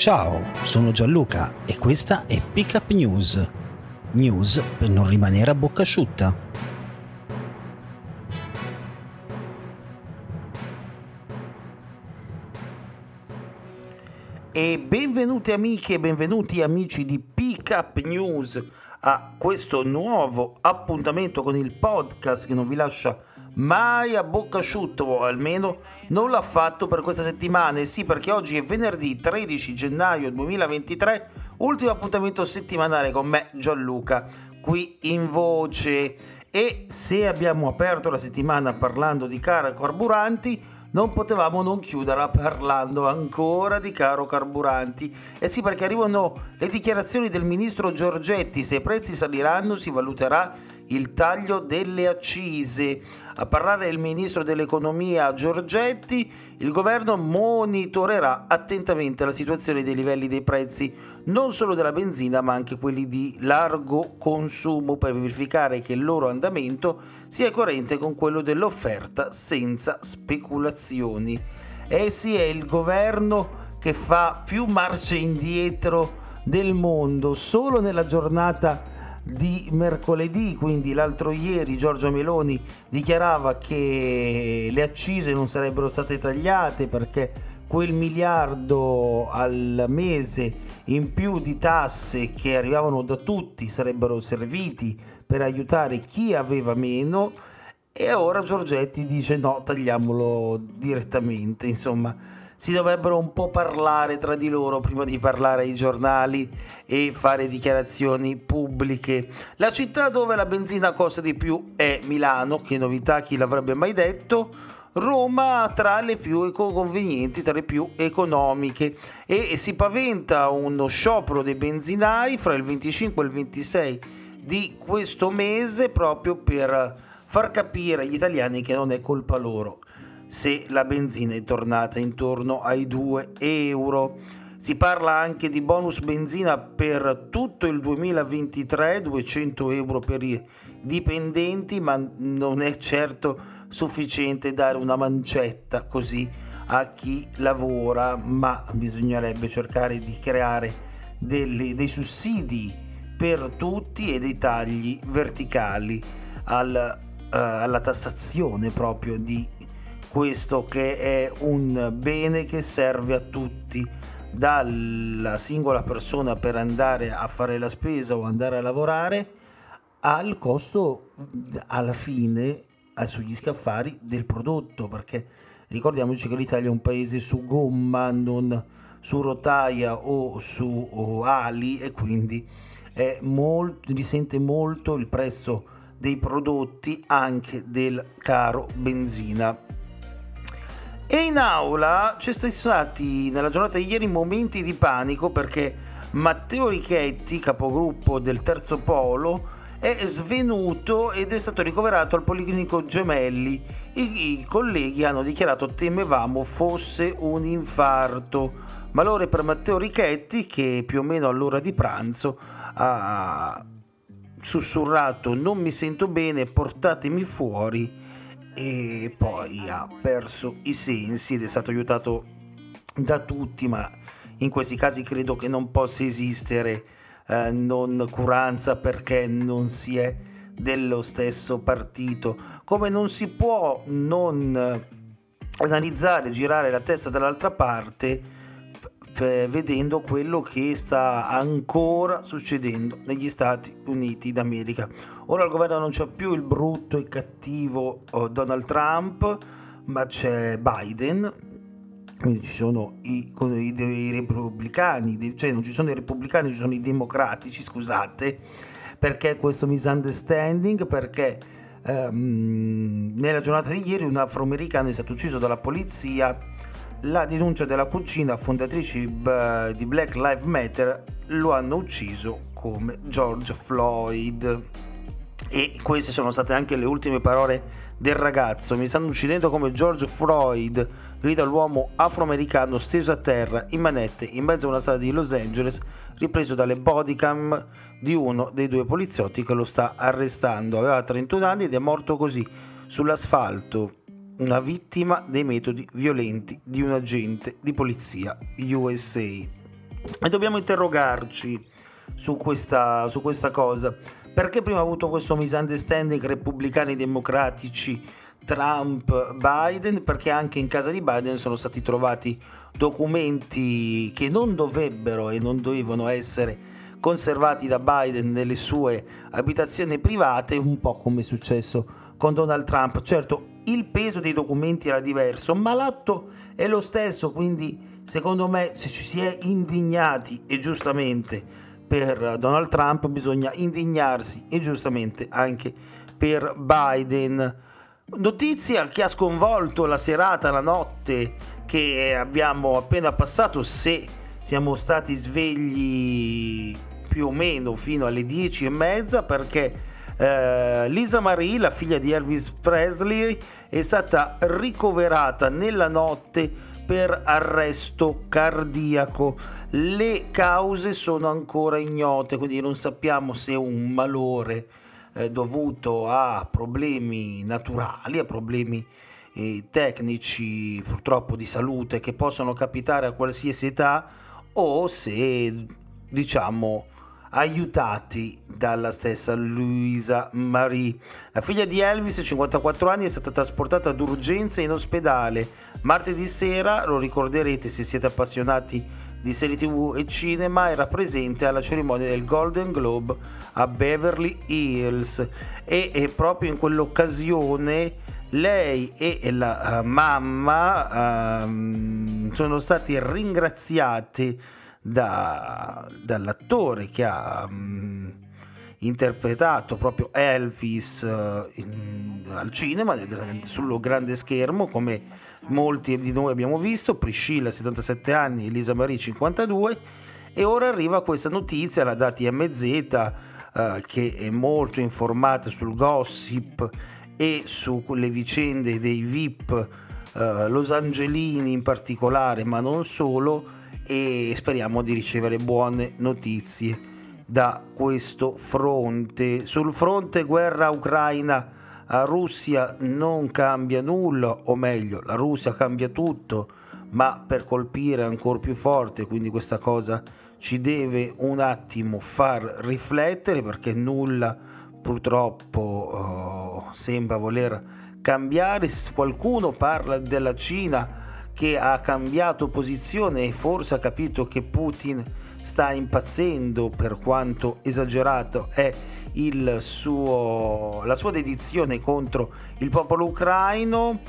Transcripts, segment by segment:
Ciao, sono Gianluca e questa è Pickup News. News per non rimanere a bocca asciutta. E benvenuti amiche e benvenuti amici di Pickup News a questo nuovo appuntamento con il podcast che non vi lascia mai a bocca asciutta o almeno non l'ha fatto per questa settimana e sì perché oggi è venerdì 13 gennaio 2023 ultimo appuntamento settimanale con me Gianluca qui in voce e se abbiamo aperto la settimana parlando di caro carburanti non potevamo non chiuderla parlando ancora di caro carburanti. E sì, perché arrivano le dichiarazioni del ministro Giorgetti, se i prezzi saliranno si valuterà il taglio delle accise. A parlare il ministro dell'economia Giorgetti, il governo monitorerà attentamente la situazione dei livelli dei prezzi, non solo della benzina ma anche quelli di largo consumo per verificare che il loro andamento sia coerente con quello dell'offerta senza speculazioni. Eh sì, è il governo che fa più marce indietro del mondo solo nella giornata di mercoledì, quindi l'altro ieri Giorgio Meloni dichiarava che le accise non sarebbero state tagliate perché quel miliardo al mese in più di tasse che arrivavano da tutti sarebbero serviti per aiutare chi aveva meno. E ora Giorgetti dice no, tagliamolo direttamente, insomma si dovrebbero un po' parlare tra di loro prima di parlare ai giornali e fare dichiarazioni pubbliche. La città dove la benzina costa di più è Milano, che novità chi l'avrebbe mai detto. Roma tra le più convenienti, tra le più economiche e si paventa uno sciopero dei benzinai fra il 25 e il 26 di questo mese proprio per far capire agli italiani che non è colpa loro se la benzina è tornata intorno ai 2 euro. Si parla anche di bonus benzina per tutto il 2023, 200 euro per i dipendenti, ma non è certo sufficiente dare una mancetta così a chi lavora, ma bisognerebbe cercare di creare delle, dei sussidi per tutti e dei tagli verticali al, uh, alla tassazione proprio di questo che è un bene che serve a tutti, dalla singola persona per andare a fare la spesa o andare a lavorare al costo alla fine sugli scaffali del prodotto perché ricordiamoci che l'Italia è un paese su gomma non su rotaia o su o ali e quindi molto, risente molto il prezzo dei prodotti anche del caro benzina e in aula ci sono stati nella giornata di ieri momenti di panico perché Matteo Richetti, capogruppo del Terzo Polo, è svenuto ed è stato ricoverato al Policlinico Gemelli. I, I, colleghi hanno dichiarato temevamo fosse un infarto. Malore per Matteo Richetti che più o meno all'ora di pranzo ha sussurrato non mi sento bene, portatemi fuori e poi ha perso i sensi ed è stato aiutato da tutti, ma in questi casi credo che non possa esistere eh, non curanza perché non si è dello stesso partito, come non si può non analizzare, girare la testa dall'altra parte vedendo quello che sta ancora succedendo negli Stati Uniti d'America. Ora il governo non c'è più il brutto e cattivo oh, Donald Trump, ma c'è Biden, quindi ci sono i, i, i, repubblicani, cioè non ci sono i repubblicani, ci sono i democratici, scusate, perché questo misunderstanding? Perché ehm, nella giornata di ieri un afroamericano è stato ucciso dalla polizia. La denuncia della cucina fondatrice di Black Lives Matter lo hanno ucciso come George Floyd. E queste sono state anche le ultime parole del ragazzo. Mi stanno uccidendo come George Floyd, grida l'uomo afroamericano steso a terra in manette in mezzo a una sala di Los Angeles, ripreso dalle bodycam di uno dei due poliziotti che lo sta arrestando. Aveva 31 anni ed è morto così, sull'asfalto, una vittima dei metodi violenti di un agente di polizia USA. E dobbiamo interrogarci su questa, su questa cosa. Perché prima ha avuto questo misunderstanding repubblicani democratici Trump Biden? Perché anche in casa di Biden sono stati trovati documenti che non dovrebbero e non dovevano essere conservati da Biden nelle sue abitazioni private, un po' come è successo con Donald Trump. Certo, il peso dei documenti era diverso, ma l'atto è lo stesso, quindi secondo me se ci si è indignati e giustamente per Donald Trump bisogna indignarsi e giustamente anche per Biden. Notizia che ha sconvolto la serata, la notte che abbiamo appena passato, se siamo stati svegli più o meno fino alle 10 e mezza perché eh, Lisa Marie, la figlia di Elvis Presley, è stata ricoverata nella notte per arresto cardiaco. Le cause sono ancora ignote, quindi non sappiamo se è un malore eh, dovuto a problemi naturali, a problemi eh, tecnici purtroppo di salute che possono capitare a qualsiasi età o se diciamo aiutati dalla stessa Luisa Marie. La figlia di Elvis, 54 anni, è stata trasportata d'urgenza in ospedale. Martedì sera, lo ricorderete se siete appassionati di serie tv e cinema, era presente alla cerimonia del Golden Globe a Beverly Hills e, proprio in quell'occasione lei e la uh, mamma uh, sono stati ringraziati da, dall'attore che ha um, interpretato proprio Elvis uh, in, al cinema, sul grande schermo, come molti di noi abbiamo visto, Priscilla 77 anni, Elisa Marie 52 e ora arriva questa notizia, la dati MZ uh, che è molto informata sul gossip e sulle vicende dei VIP uh, Los Angelini in particolare, ma non solo, e speriamo di ricevere buone notizie da questo fronte. Sul fronte guerra ucraina a Russia non cambia nulla, o meglio, la Russia cambia tutto, ma per colpire ancora più forte, quindi questa cosa ci deve un attimo far riflettere perché nulla purtroppo oh, sembra voler cambiare. Qualcuno parla della Cina che ha cambiato posizione e forse ha capito che Putin sta impazzendo per quanto esagerato è suo, la sua dedizione contro il popolo ucraino.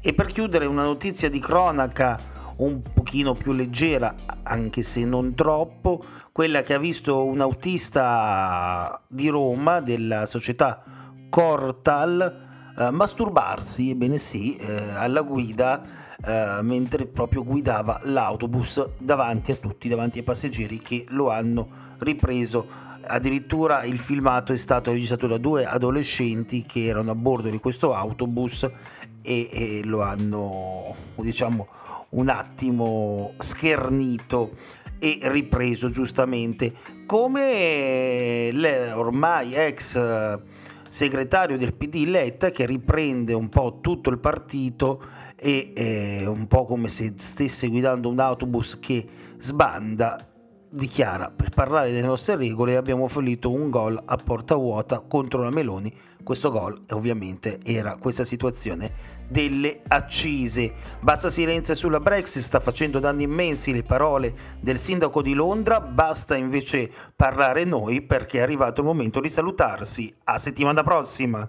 E per chiudere una notizia di cronaca un pochino più leggera, anche se non troppo, quella che ha visto un autista di Roma della società Cortal eh, masturbarsi, ebbene sì, eh, alla guida eh, mentre proprio guidava l'autobus davanti a tutti, davanti ai passeggeri che lo hanno ripreso. Addirittura il filmato è stato registrato da due adolescenti che erano a bordo di questo autobus e, e lo hanno, diciamo, un attimo schernito e ripreso giustamente come ormai ex segretario del PD Letta che riprende un po' tutto il partito e eh, un po' come se stesse guidando un autobus che sbanda dichiara per parlare delle nostre regole abbiamo fallito un gol a porta vuota contro la Meloni. Questo gol ovviamente era questa situazione delle accise. Basta silenzio sulla Brexit sta facendo danni immensi le parole del sindaco di Londra. Basta invece parlare noi perché è arrivato il momento di salutarsi. A settimana prossima